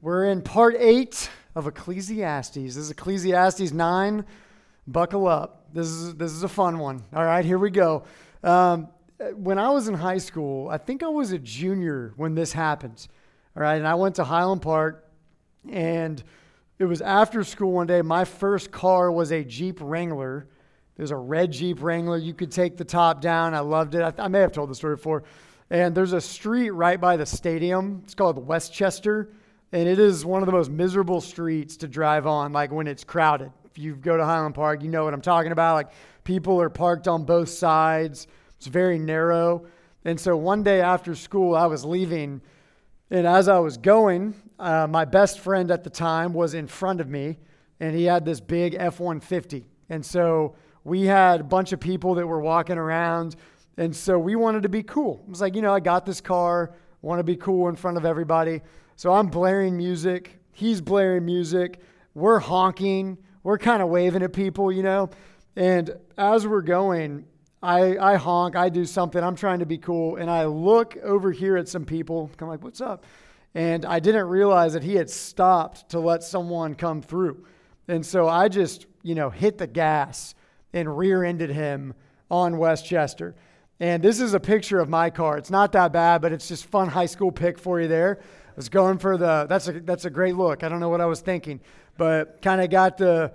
We're in part eight of Ecclesiastes. This is Ecclesiastes 9. Buckle up. This is, this is a fun one. All right, here we go. Um, when I was in high school, I think I was a junior when this happened. All right, and I went to Highland Park, and it was after school one day. My first car was a Jeep Wrangler. Was a red Jeep Wrangler. You could take the top down. I loved it. I, I may have told the story before. And there's a street right by the stadium. It's called Westchester and it is one of the most miserable streets to drive on, like when it's crowded. If you go to Highland Park, you know what I'm talking about. Like people are parked on both sides, it's very narrow. And so one day after school, I was leaving, and as I was going, uh, my best friend at the time was in front of me, and he had this big F 150. And so we had a bunch of people that were walking around, and so we wanted to be cool. It was like, you know, I got this car, want to be cool in front of everybody. So I'm blaring music. He's blaring music. We're honking. We're kind of waving at people, you know. And as we're going, I, I honk. I do something. I'm trying to be cool. And I look over here at some people. I'm like, what's up? And I didn't realize that he had stopped to let someone come through. And so I just, you know, hit the gas and rear ended him on Westchester. And this is a picture of my car. It's not that bad, but it's just fun high school pic for you there was going for the that's a that's a great look. I don't know what I was thinking, but kind of got the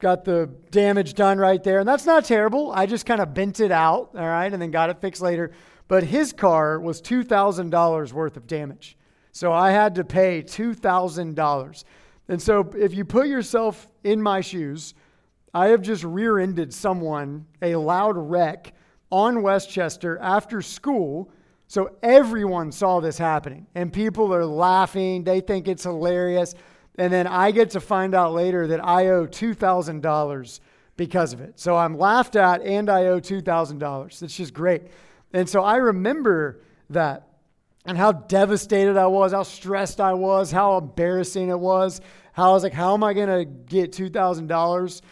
got the damage done right there. And that's not terrible. I just kind of bent it out, all right, and then got it fixed later. But his car was $2,000 worth of damage. So I had to pay $2,000. And so if you put yourself in my shoes, I have just rear ended someone, a loud wreck on Westchester after school so everyone saw this happening, and people are laughing. They think it's hilarious. And then I get to find out later that I owe $2,000 because of it. So I'm laughed at and I owe $2,000. It's just great. And so I remember that and how devastated I was, how stressed I was, how embarrassing it was. How I was like, how am I going to get $2,000?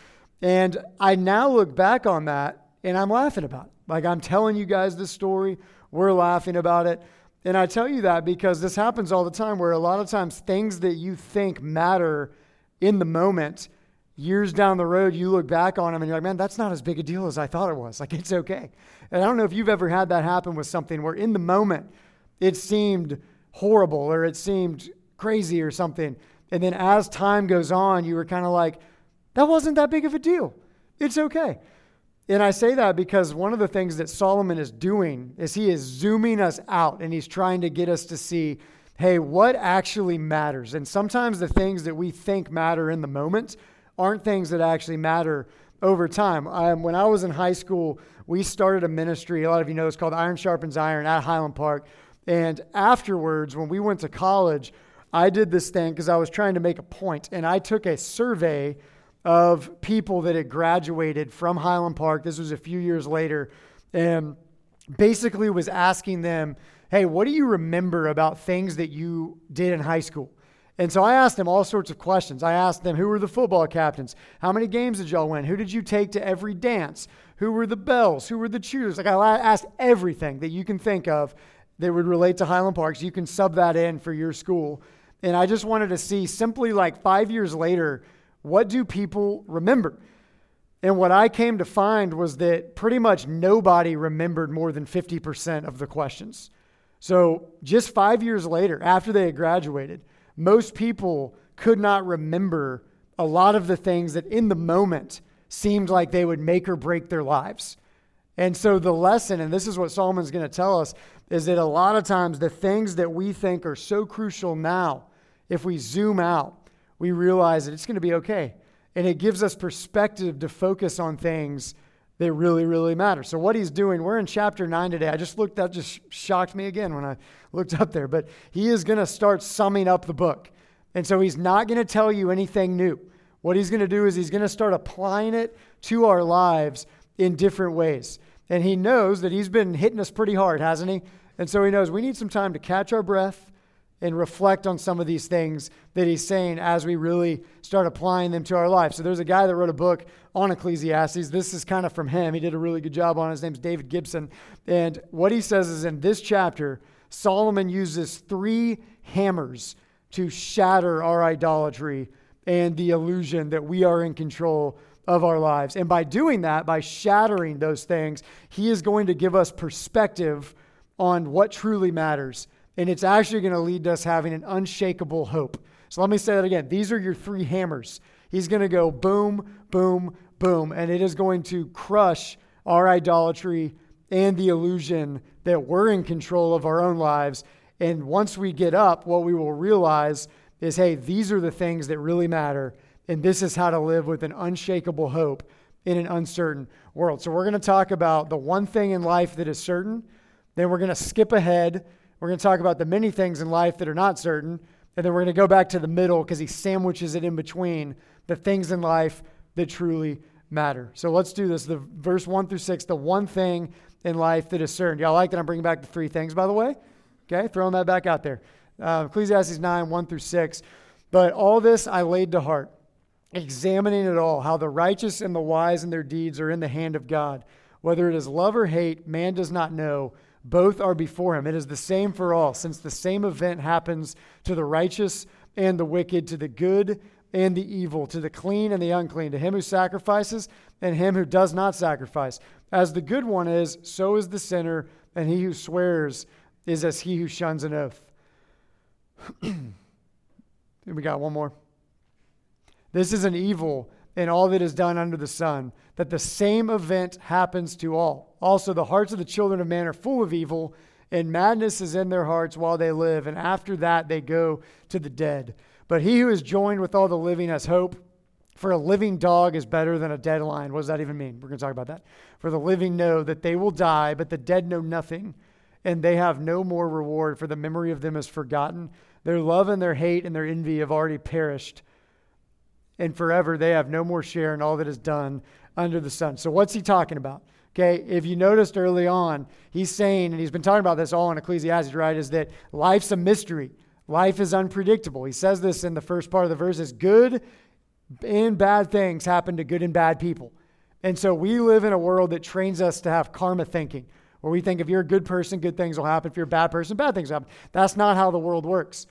And I now look back on that and I'm laughing about it. Like I'm telling you guys this story we're laughing about it. And I tell you that because this happens all the time where a lot of times things that you think matter in the moment, years down the road, you look back on them and you're like, man, that's not as big a deal as I thought it was. Like, it's okay. And I don't know if you've ever had that happen with something where in the moment it seemed horrible or it seemed crazy or something. And then as time goes on, you were kind of like, that wasn't that big of a deal. It's okay. And I say that because one of the things that Solomon is doing is he is zooming us out and he's trying to get us to see, hey, what actually matters? And sometimes the things that we think matter in the moment aren't things that actually matter over time. Um, when I was in high school, we started a ministry, a lot of you know it's called Iron Sharpens Iron at Highland Park. And afterwards, when we went to college, I did this thing because I was trying to make a point, and I took a survey of people that had graduated from Highland Park. This was a few years later. And basically was asking them, hey, what do you remember about things that you did in high school? And so I asked them all sorts of questions. I asked them, who were the football captains? How many games did y'all win? Who did you take to every dance? Who were the Belles? Who were the cheers? Like I asked everything that you can think of that would relate to Highland Parks. You can sub that in for your school. And I just wanted to see simply like five years later, what do people remember? And what I came to find was that pretty much nobody remembered more than 50% of the questions. So just five years later, after they had graduated, most people could not remember a lot of the things that in the moment seemed like they would make or break their lives. And so the lesson, and this is what Solomon's going to tell us, is that a lot of times the things that we think are so crucial now, if we zoom out, we realize that it's going to be okay. And it gives us perspective to focus on things that really, really matter. So, what he's doing, we're in chapter 9 today. I just looked, that just shocked me again when I looked up there. But he is going to start summing up the book. And so, he's not going to tell you anything new. What he's going to do is he's going to start applying it to our lives in different ways. And he knows that he's been hitting us pretty hard, hasn't he? And so, he knows we need some time to catch our breath and reflect on some of these things that he's saying as we really start applying them to our life. So there's a guy that wrote a book on Ecclesiastes. This is kind of from him. He did a really good job on it. His name's David Gibson. And what he says is in this chapter, Solomon uses three hammers to shatter our idolatry and the illusion that we are in control of our lives. And by doing that, by shattering those things, He is going to give us perspective on what truly matters. And it's actually going to lead us having an unshakable hope. So let me say that again. These are your three hammers. He's going to go boom, boom, boom, and it is going to crush our idolatry and the illusion that we're in control of our own lives. And once we get up, what we will realize is hey, these are the things that really matter. And this is how to live with an unshakable hope in an uncertain world. So, we're going to talk about the one thing in life that is certain. Then, we're going to skip ahead. We're going to talk about the many things in life that are not certain. And then, we're going to go back to the middle because he sandwiches it in between the things in life that truly matter. So, let's do this. The verse 1 through 6, the one thing in life that is certain. Y'all like that I'm bringing back the three things, by the way? Okay, throwing that back out there. Uh, Ecclesiastes 9, 1 through 6. But all this I laid to heart, examining it all, how the righteous and the wise and their deeds are in the hand of God. Whether it is love or hate, man does not know. Both are before him. It is the same for all, since the same event happens to the righteous and the wicked, to the good and the evil, to the clean and the unclean, to him who sacrifices and him who does not sacrifice. As the good one is, so is the sinner, and he who swears is as he who shuns an oath. we got one more. This is an evil in all that is done under the sun, that the same event happens to all. Also, the hearts of the children of man are full of evil, and madness is in their hearts while they live, and after that they go to the dead. But he who is joined with all the living has hope. For a living dog is better than a dead lion. What does that even mean? We're going to talk about that. For the living know that they will die, but the dead know nothing, and they have no more reward, for the memory of them is forgotten. Their love and their hate and their envy have already perished, and forever they have no more share in all that is done under the sun. So, what's he talking about? Okay, if you noticed early on, he's saying, and he's been talking about this all in Ecclesiastes, right, is that life's a mystery. Life is unpredictable. He says this in the first part of the verse is good and bad things happen to good and bad people. And so we live in a world that trains us to have karma thinking, where we think if you're a good person, good things will happen. If you're a bad person, bad things happen. That's not how the world works.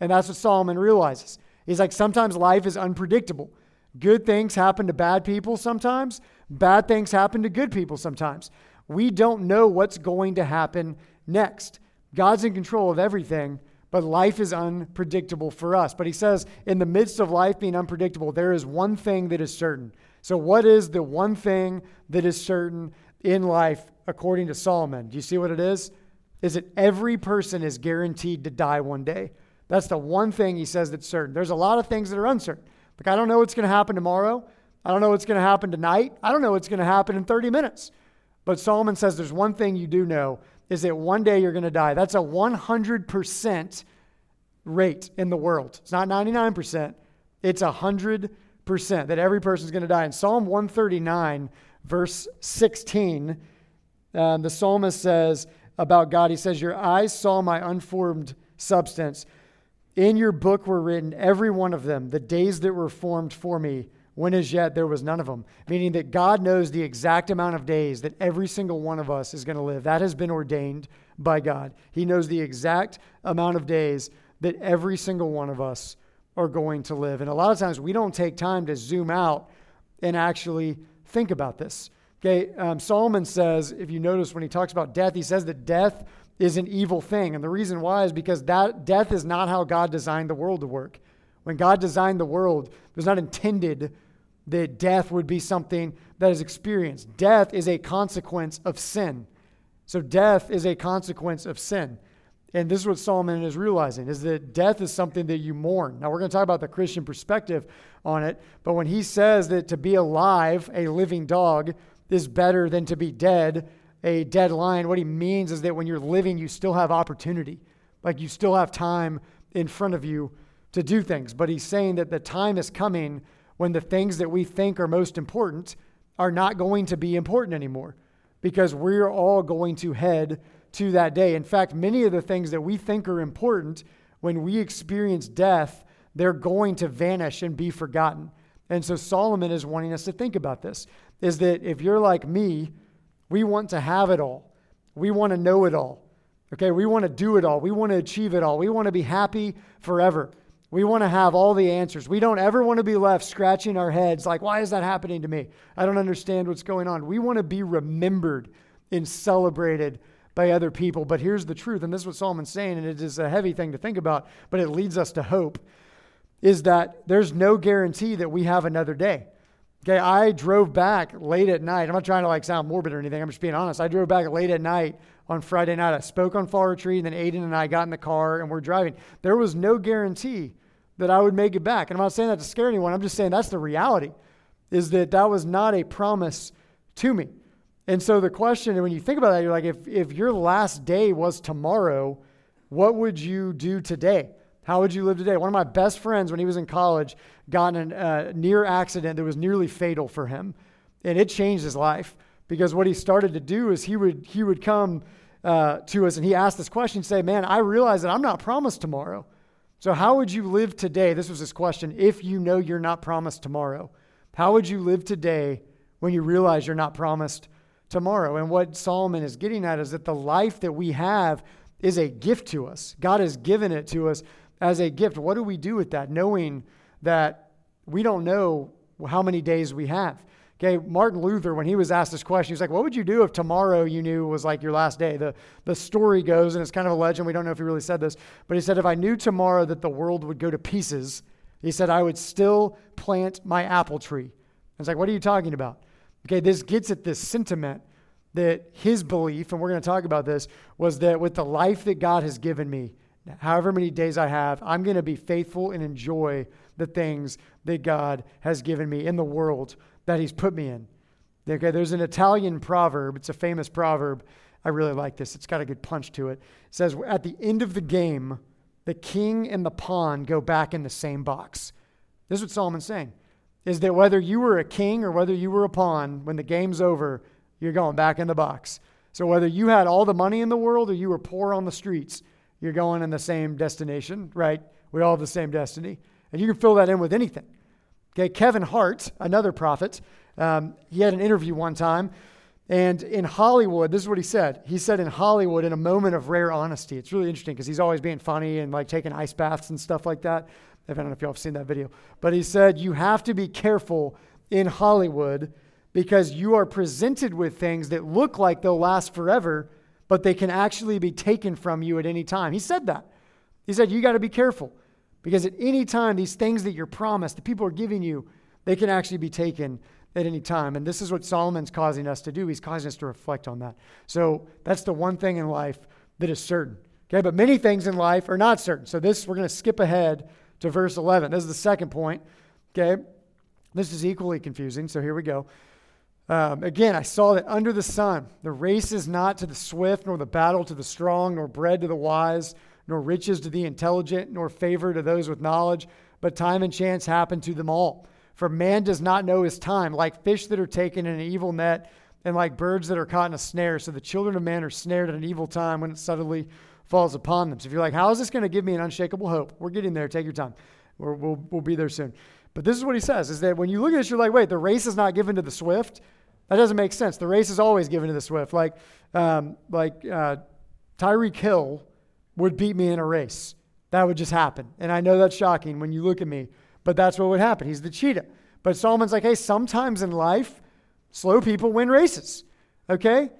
And that's what Solomon realizes. He's like, sometimes life is unpredictable. Good things happen to bad people sometimes, bad things happen to good people sometimes. We don't know what's going to happen next. God's in control of everything, but life is unpredictable for us. But he says, in the midst of life being unpredictable, there is one thing that is certain. So, what is the one thing that is certain in life according to Solomon? Do you see what it is? Is that every person is guaranteed to die one day. That's the one thing he says that's certain. There's a lot of things that are uncertain. Like, I don't know what's going to happen tomorrow. I don't know what's going to happen tonight. I don't know what's going to happen in 30 minutes. But Solomon says there's one thing you do know is that one day you're going to die. That's a 100% rate in the world. It's not 99%, it's 100% that every person is going to die. In Psalm 139, verse 16, um, the psalmist says about God, he says, Your eyes saw my unformed substance. In your book were written, every one of them, the days that were formed for me when as yet there was none of them. Meaning that God knows the exact amount of days that every single one of us is going to live. That has been ordained by God. He knows the exact amount of days that every single one of us are going to live. And a lot of times we don't take time to zoom out and actually think about this. Okay, um, Solomon says, if you notice when he talks about death, he says that death is an evil thing. And the reason why is because that death is not how God designed the world to work. When God designed the world, it was not intended that death would be something that is experienced. Death is a consequence of sin. So death is a consequence of sin. And this is what Solomon is realizing is that death is something that you mourn. Now we're going to talk about the Christian perspective on it, but when he says that to be alive, a living dog is better than to be dead, a dead lion, what he means is that when you're living, you still have opportunity. Like you still have time in front of you to do things. But he's saying that the time is coming when the things that we think are most important are not going to be important anymore because we're all going to head to that day. In fact, many of the things that we think are important, when we experience death, they're going to vanish and be forgotten. And so Solomon is wanting us to think about this is that if you're like me, we want to have it all. We want to know it all. Okay, we want to do it all. We want to achieve it all. We want to be happy forever. We want to have all the answers. We don't ever want to be left scratching our heads like, why is that happening to me? I don't understand what's going on. We want to be remembered and celebrated by other people. But here's the truth, and this is what Solomon's saying, and it is a heavy thing to think about, but it leads us to hope, is that there's no guarantee that we have another day. Okay, I drove back late at night. I'm not trying to like sound morbid or anything. I'm just being honest. I drove back late at night on Friday night. I spoke on Fall Retreat, and then Aiden and I got in the car and we're driving. There was no guarantee that I would make it back. And I'm not saying that to scare anyone. I'm just saying that's the reality, is that that was not a promise to me. And so the question, when you think about that, you're like, if, if your last day was tomorrow, what would you do today? How would you live today? One of my best friends, when he was in college, got in a uh, near accident that was nearly fatal for him. And it changed his life because what he started to do is he would, he would come uh, to us and he asked this question, say, Man, I realize that I'm not promised tomorrow. So, how would you live today? This was his question. If you know you're not promised tomorrow, how would you live today when you realize you're not promised tomorrow? And what Solomon is getting at is that the life that we have is a gift to us. God has given it to us as a gift. What do we do with that, knowing that we don't know how many days we have? Okay, Martin Luther, when he was asked this question, he was like, What would you do if tomorrow you knew was like your last day? The, the story goes, and it's kind of a legend. We don't know if he really said this, but he said, If I knew tomorrow that the world would go to pieces, he said, I would still plant my apple tree. I was like, What are you talking about? Okay, this gets at this sentiment that his belief, and we're going to talk about this, was that with the life that God has given me, however many days I have, I'm going to be faithful and enjoy the things that God has given me in the world that he's put me in. Okay, there's an Italian proverb. It's a famous proverb. I really like this. It's got a good punch to it. It says, At the end of the game, the king and the pawn go back in the same box. This is what Solomon's saying is that whether you were a king or whether you were a pawn, when the game's over, you're going back in the box. So whether you had all the money in the world or you were poor on the streets, you're going in the same destination, right? We all have the same destiny. And you can fill that in with anything. Okay, Kevin Hart, another prophet, um, he had an interview one time, and in Hollywood, this is what he said. He said in Hollywood, in a moment of rare honesty, it's really interesting because he's always being funny and like taking ice baths and stuff like that. I don't know if y'all have seen that video, but he said, You have to be careful in Hollywood because you are presented with things that look like they'll last forever, but they can actually be taken from you at any time. He said that. He said, You got to be careful. Because at any time, these things that you're promised, the people are giving you, they can actually be taken at any time. And this is what Solomon's causing us to do. He's causing us to reflect on that. So that's the one thing in life that is certain. Okay, but many things in life are not certain. So this, we're going to skip ahead to verse 11. This is the second point. Okay, this is equally confusing. So here we go. Um, again, I saw that under the sun, the race is not to the swift, nor the battle to the strong, nor bread to the wise nor riches to the intelligent, nor favor to those with knowledge, but time and chance happen to them all. For man does not know his time, like fish that are taken in an evil net, and like birds that are caught in a snare. So the children of man are snared at an evil time when it suddenly falls upon them. So if you're like, how is this going to give me an unshakable hope? We're getting there. Take your time. we will we'll, we'll be there soon. But this is what he says: is that when you look at this, you're like, wait, the race is not given to the swift. That doesn't make sense. The race is always given to the swift. Like, um, like uh, Tyreek Hill would beat me in a race. That would just happen. And I know that's shocking when you look at me, but that's what would happen. He's the cheetah. But Solomon's like, hey, sometimes in life, slow people win races. Okay?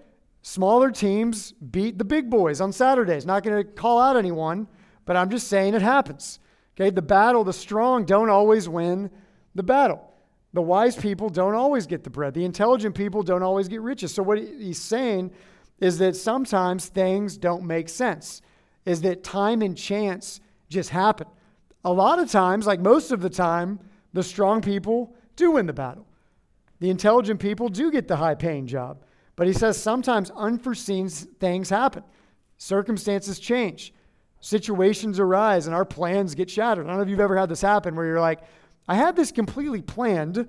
Smaller teams beat the big boys on Saturdays. Not going to call out anyone, but I'm just saying it happens. Okay? The battle, the strong don't always win the battle. The wise people don't always get the bread. The intelligent people don't always get riches. So what he's saying is that sometimes things don't make sense is that time and chance just happen. A lot of times, like most of the time, the strong people do win the battle. The intelligent people do get the high paying job. But he says sometimes unforeseen things happen, circumstances change, situations arise, and our plans get shattered. I don't know if you've ever had this happen where you're like, I had this completely planned.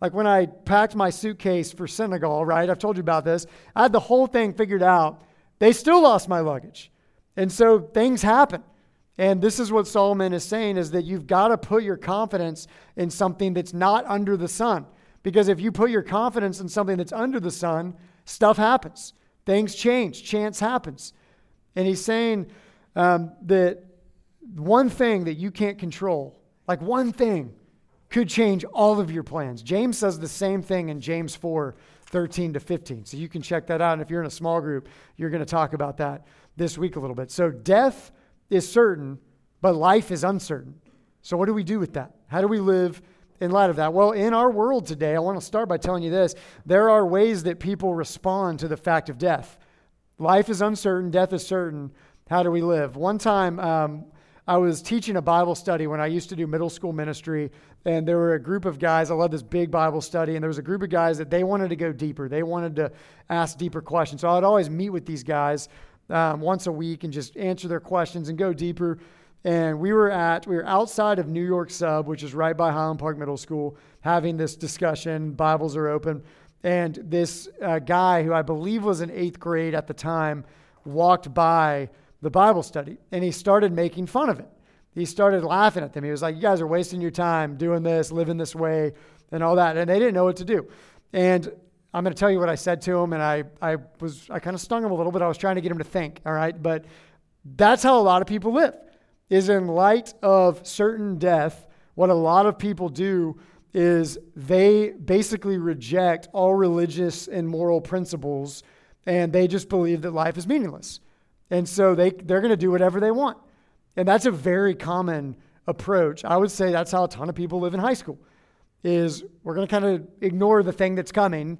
Like when I packed my suitcase for Senegal, right? I've told you about this. I had the whole thing figured out. They still lost my luggage. And so things happen. And this is what Solomon is saying is that you've got to put your confidence in something that's not under the sun. Because if you put your confidence in something that's under the sun, stuff happens. Things change, chance happens. And he's saying um, that one thing that you can't control, like one thing, could change all of your plans. James says the same thing in James 4 13 to 15. So you can check that out. And if you're in a small group, you're going to talk about that this week a little bit. So death is certain, but life is uncertain. So what do we do with that? How do we live in light of that? Well, in our world today, I want to start by telling you this there are ways that people respond to the fact of death. Life is uncertain, death is certain. How do we live? One time, um, I was teaching a Bible study when I used to do middle school ministry, and there were a group of guys. I love this big Bible study, and there was a group of guys that they wanted to go deeper. They wanted to ask deeper questions. So I'd always meet with these guys um, once a week and just answer their questions and go deeper. And we were at we were outside of New York Sub, which is right by Highland Park Middle School, having this discussion. Bibles are open, and this uh, guy who I believe was in eighth grade at the time walked by the Bible study and he started making fun of it. He started laughing at them. He was like, You guys are wasting your time doing this, living this way, and all that. And they didn't know what to do. And I'm going to tell you what I said to him, and I, I was I kind of stung him a little bit. I was trying to get him to think, all right? But that's how a lot of people live. Is in light of certain death, what a lot of people do is they basically reject all religious and moral principles and they just believe that life is meaningless. And so they, they're going to do whatever they want. And that's a very common approach. I would say that's how a ton of people live in high school is we're going to kind of ignore the thing that's coming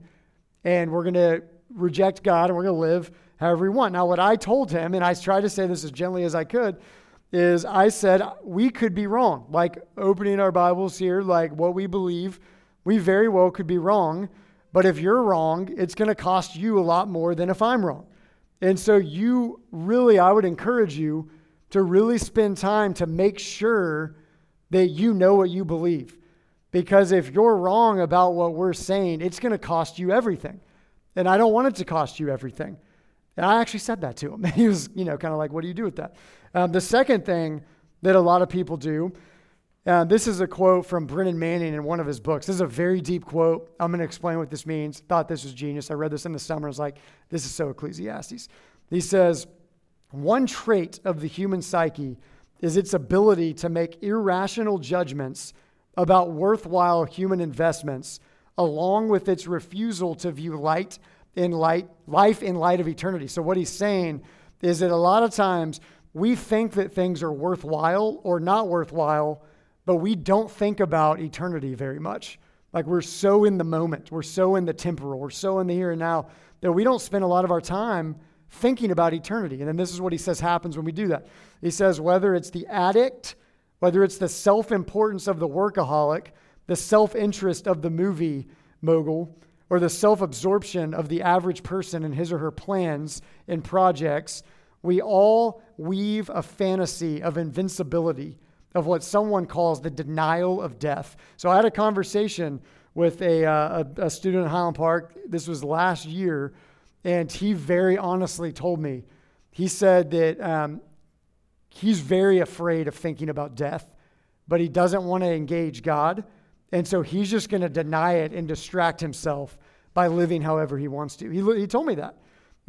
and we're going to reject God and we're going to live however we want. Now, what I told him, and I tried to say this as gently as I could, is I said we could be wrong. Like opening our Bibles here, like what we believe, we very well could be wrong. But if you're wrong, it's going to cost you a lot more than if I'm wrong. And so, you really, I would encourage you to really spend time to make sure that you know what you believe. Because if you're wrong about what we're saying, it's going to cost you everything. And I don't want it to cost you everything. And I actually said that to him. And he was, you know, kind of like, what do you do with that? Um, the second thing that a lot of people do uh, this is a quote from Brennan Manning in one of his books. This is a very deep quote. I'm going to explain what this means. Thought this was genius. I read this in the summer. I was like, this is so Ecclesiastes. He says, one trait of the human psyche is its ability to make irrational judgments about worthwhile human investments, along with its refusal to view light in light, life in light of eternity. So, what he's saying is that a lot of times we think that things are worthwhile or not worthwhile but we don't think about eternity very much. Like we're so in the moment, we're so in the temporal, we're so in the here and now that we don't spend a lot of our time thinking about eternity. And then this is what he says happens when we do that. He says, whether it's the addict, whether it's the self importance of the workaholic, the self interest of the movie mogul, or the self absorption of the average person in his or her plans and projects, we all weave a fantasy of invincibility of what someone calls the denial of death. So I had a conversation with a, uh, a, a, student in Highland Park. This was last year, and he very honestly told me, he said that um, he's very afraid of thinking about death, but he doesn't want to engage God. And so he's just going to deny it and distract himself by living however he wants to. He, he told me that.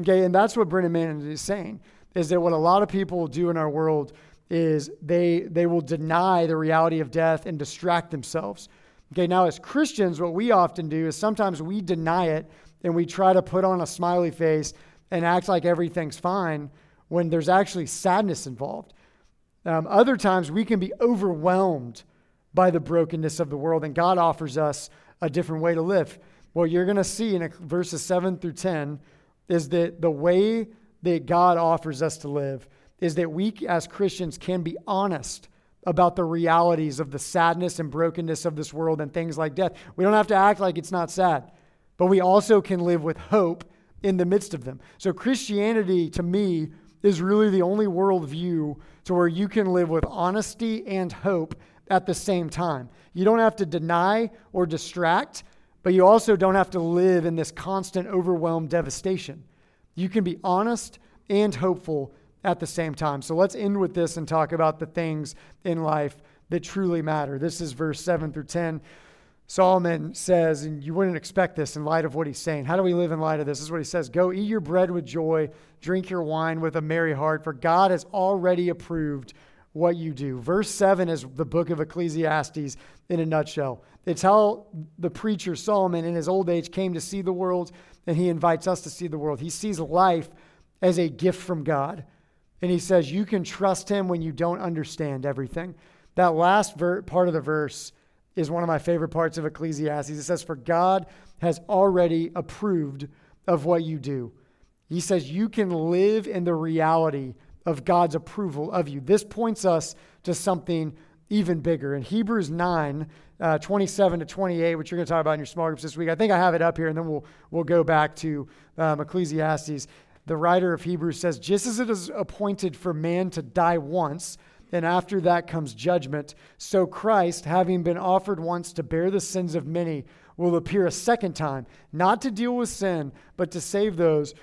Okay, and that's what Brennan Manning is saying, is that what a lot of people do in our world is they they will deny the reality of death and distract themselves. Okay, now as Christians, what we often do is sometimes we deny it and we try to put on a smiley face and act like everything's fine when there's actually sadness involved. Um, other times we can be overwhelmed by the brokenness of the world, and God offers us a different way to live. What you're going to see in verses 7 through 10 is that the way that God offers us to live is that we as Christians can be honest about the realities of the sadness and brokenness of this world and things like death. We don't have to act like it's not sad, but we also can live with hope in the midst of them. So, Christianity to me is really the only worldview to where you can live with honesty and hope at the same time. You don't have to deny or distract, but you also don't have to live in this constant, overwhelmed devastation. You can be honest and hopeful at the same time. So let's end with this and talk about the things in life that truly matter. This is verse 7 through 10. Solomon says, and you wouldn't expect this in light of what he's saying. How do we live in light of this? This is what he says Go eat your bread with joy, drink your wine with a merry heart, for God has already approved what you do. Verse 7 is the book of Ecclesiastes in a nutshell. It's how the preacher Solomon in his old age came to see the world, and he invites us to see the world. He sees life as a gift from God. And he says, You can trust him when you don't understand everything. That last ver- part of the verse is one of my favorite parts of Ecclesiastes. It says, For God has already approved of what you do. He says, You can live in the reality of God's approval of you. This points us to something even bigger. In Hebrews 9, uh, 27 to 28, which you're going to talk about in your small groups this week, I think I have it up here, and then we'll, we'll go back to um, Ecclesiastes. The writer of Hebrews says, Just as it is appointed for man to die once, and after that comes judgment, so Christ, having been offered once to bear the sins of many, will appear a second time, not to deal with sin, but to save those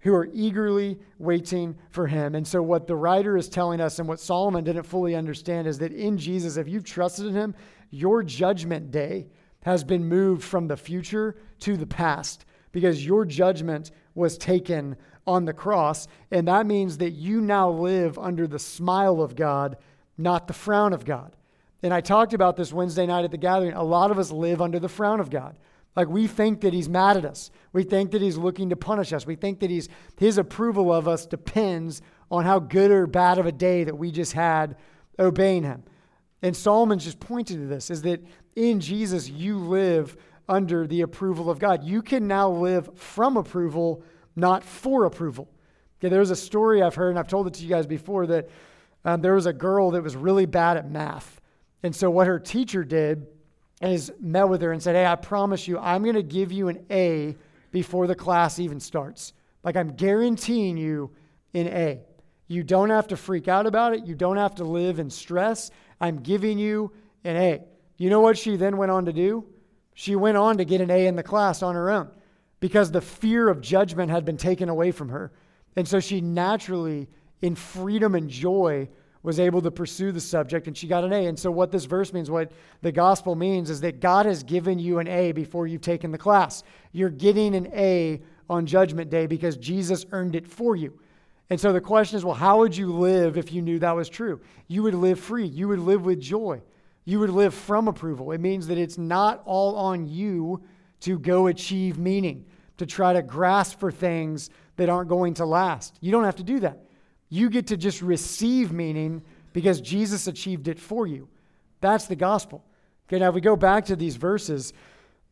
who are eagerly waiting for him. And so, what the writer is telling us, and what Solomon didn't fully understand, is that in Jesus, if you've trusted in him, your judgment day has been moved from the future to the past because your judgment was taken on the cross. And that means that you now live under the smile of God, not the frown of God. And I talked about this Wednesday night at the gathering. A lot of us live under the frown of God. Like we think that he's mad at us. We think that he's looking to punish us. We think that he's his approval of us depends on how good or bad of a day that we just had obeying him. And Solomon's just pointing to this is that in Jesus you live under the approval of God. You can now live from approval, not for approval. Okay, there was a story I've heard, and I've told it to you guys before, that um, there was a girl that was really bad at math. And so what her teacher did is met with her and said, Hey, I promise you, I'm going to give you an A before the class even starts. Like I'm guaranteeing you an A. You don't have to freak out about it. You don't have to live in stress. I'm giving you an A. You know what she then went on to do? She went on to get an A in the class on her own because the fear of judgment had been taken away from her. And so she naturally, in freedom and joy, was able to pursue the subject and she got an A. And so, what this verse means, what the gospel means, is that God has given you an A before you've taken the class. You're getting an A on Judgment Day because Jesus earned it for you. And so the question is well, how would you live if you knew that was true? You would live free, you would live with joy, you would live from approval. It means that it's not all on you to go achieve meaning, to try to grasp for things that aren't going to last. You don't have to do that. You get to just receive meaning because Jesus achieved it for you. That's the gospel. Okay, now if we go back to these verses,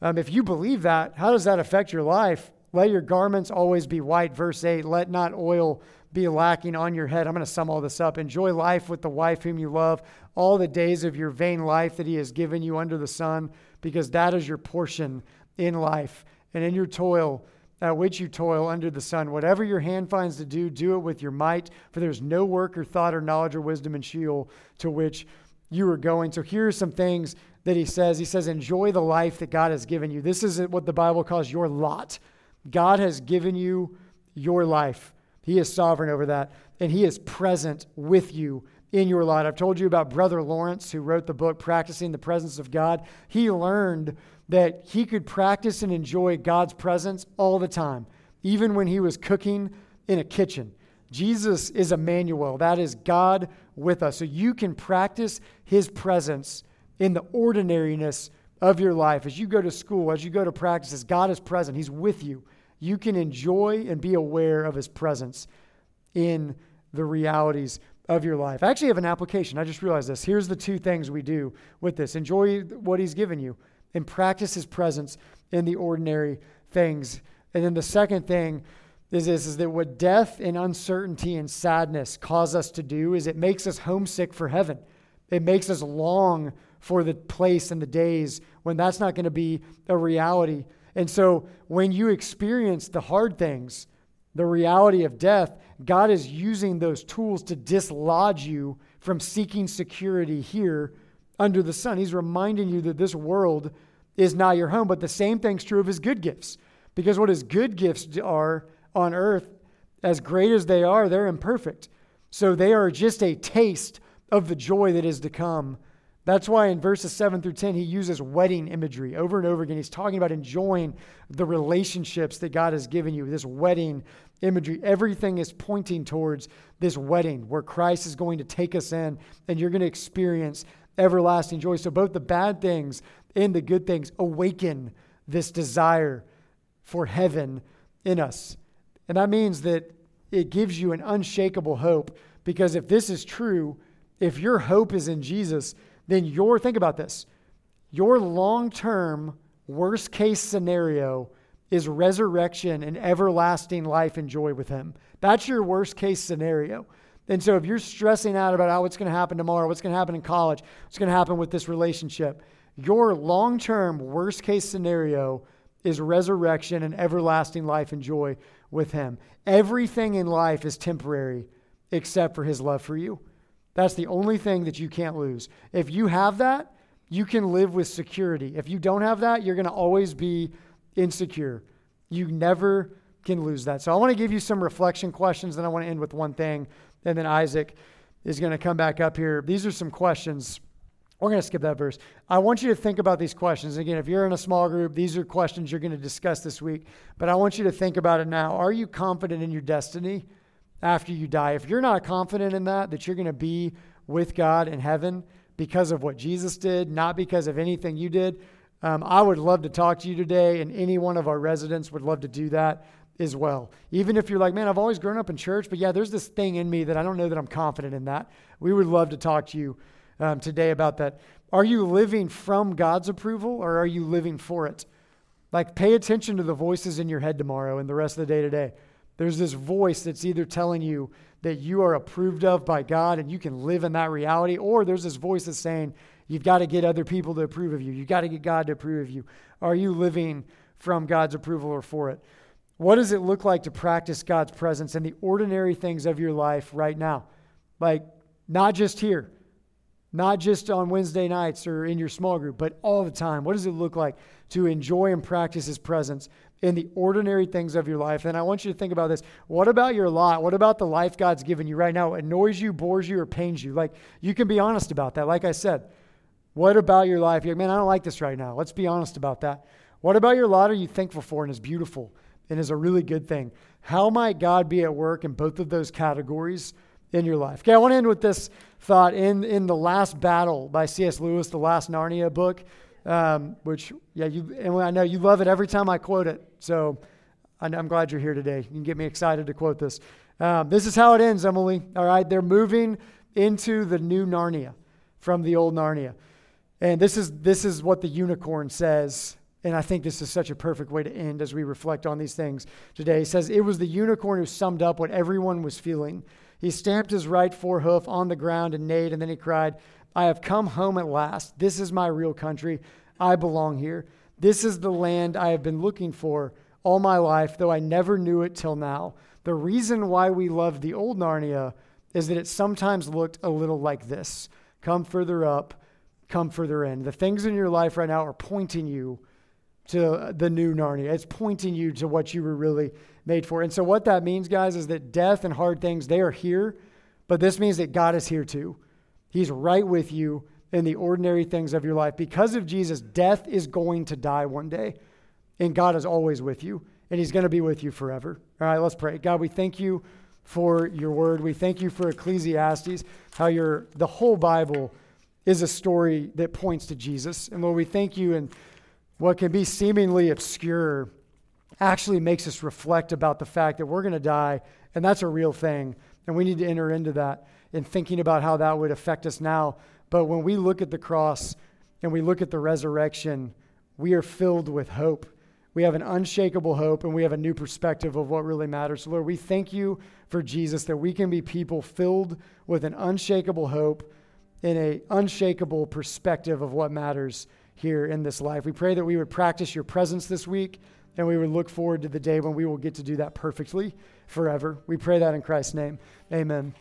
um, if you believe that, how does that affect your life? Let your garments always be white. Verse 8, let not oil be lacking on your head. I'm going to sum all this up. Enjoy life with the wife whom you love, all the days of your vain life that he has given you under the sun, because that is your portion in life. And in your toil, at which you toil under the sun. Whatever your hand finds to do, do it with your might, for there's no work or thought or knowledge or wisdom in Sheol to which you are going. So here are some things that he says. He says, Enjoy the life that God has given you. This is what the Bible calls your lot. God has given you your life. He is sovereign over that, and He is present with you in your life. I've told you about Brother Lawrence, who wrote the book Practicing the Presence of God. He learned that he could practice and enjoy God's presence all the time, even when he was cooking in a kitchen. Jesus is Emmanuel. That is God with us. So you can practice his presence in the ordinariness of your life. As you go to school, as you go to practices, God is present. He's with you. You can enjoy and be aware of his presence in the realities of your life. I actually have an application. I just realized this. Here's the two things we do with this enjoy what he's given you and practice his presence in the ordinary things. And then the second thing is this is that what death and uncertainty and sadness cause us to do is it makes us homesick for heaven. It makes us long for the place and the days when that's not going to be a reality. And so when you experience the hard things, the reality of death, God is using those tools to dislodge you from seeking security here under the sun. He's reminding you that this world is not your home. But the same thing's true of his good gifts. Because what his good gifts are on earth, as great as they are, they're imperfect. So they are just a taste of the joy that is to come That's why in verses 7 through 10, he uses wedding imagery over and over again. He's talking about enjoying the relationships that God has given you, this wedding imagery. Everything is pointing towards this wedding where Christ is going to take us in and you're going to experience everlasting joy. So, both the bad things and the good things awaken this desire for heaven in us. And that means that it gives you an unshakable hope because if this is true, if your hope is in Jesus, then your, think about this, your long term worst case scenario is resurrection and everlasting life and joy with Him. That's your worst case scenario. And so if you're stressing out about oh, what's going to happen tomorrow, what's going to happen in college, what's going to happen with this relationship, your long term worst case scenario is resurrection and everlasting life and joy with Him. Everything in life is temporary except for His love for you. That's the only thing that you can't lose. If you have that, you can live with security. If you don't have that, you're going to always be insecure. You never can lose that. So I want to give you some reflection questions, then I want to end with one thing, and then Isaac is going to come back up here. These are some questions. We're going to skip that verse. I want you to think about these questions. Again, if you're in a small group, these are questions you're going to discuss this week, but I want you to think about it now. Are you confident in your destiny after you die? If you're not confident in that, that you're going to be with God in heaven because of what Jesus did, not because of anything you did, um, I would love to talk to you today, and any one of our residents would love to do that as well. Even if you're like, man, I've always grown up in church, but yeah, there's this thing in me that I don't know that I'm confident in that. We would love to talk to you um, today about that. Are you living from God's approval or are you living for it? Like, pay attention to the voices in your head tomorrow and the rest of the day today. There's this voice that's either telling you that you are approved of by God and you can live in that reality, or there's this voice that's saying, You've got to get other people to approve of you. You've got to get God to approve of you. Are you living from God's approval or for it? What does it look like to practice God's presence in the ordinary things of your life right now? Like, not just here, not just on Wednesday nights or in your small group, but all the time. What does it look like to enjoy and practice His presence in the ordinary things of your life? And I want you to think about this. What about your lot? What about the life God's given you right now? Annoys you, bores you, or pains you? Like, you can be honest about that. Like I said, what about your life? You're like, man, I don't like this right now. Let's be honest about that. What about your lot are you thankful for and is beautiful and is a really good thing? How might God be at work in both of those categories in your life? Okay, I want to end with this thought in, in The Last Battle by C.S. Lewis, the last Narnia book, um, which, yeah, you, and I know you love it every time I quote it. So I'm glad you're here today. You can get me excited to quote this. Um, this is how it ends, Emily. All right, they're moving into the new Narnia from the old Narnia. And this is, this is what the unicorn says. And I think this is such a perfect way to end as we reflect on these things today. He says, It was the unicorn who summed up what everyone was feeling. He stamped his right forehoof on the ground and neighed, and then he cried, I have come home at last. This is my real country. I belong here. This is the land I have been looking for all my life, though I never knew it till now. The reason why we loved the old Narnia is that it sometimes looked a little like this come further up come further in. The things in your life right now are pointing you to the new Narnia. It's pointing you to what you were really made for. And so, what that means, guys, is that death and hard things, they are here, but this means that God is here too. He's right with you in the ordinary things of your life. Because of Jesus, death is going to die one day, and God is always with you, and He's going to be with you forever. All right, let's pray. God, we thank you for your word. We thank you for Ecclesiastes, how your the whole Bible is a story that points to Jesus. And Lord, we thank you and what can be seemingly obscure actually makes us reflect about the fact that we're going to die, and that's a real thing. And we need to enter into that in thinking about how that would affect us now. But when we look at the cross and we look at the resurrection, we are filled with hope. We have an unshakable hope and we have a new perspective of what really matters. Lord, we thank you for Jesus that we can be people filled with an unshakable hope in a unshakable perspective of what matters here in this life. We pray that we would practice your presence this week and we would look forward to the day when we will get to do that perfectly forever. We pray that in Christ's name. Amen.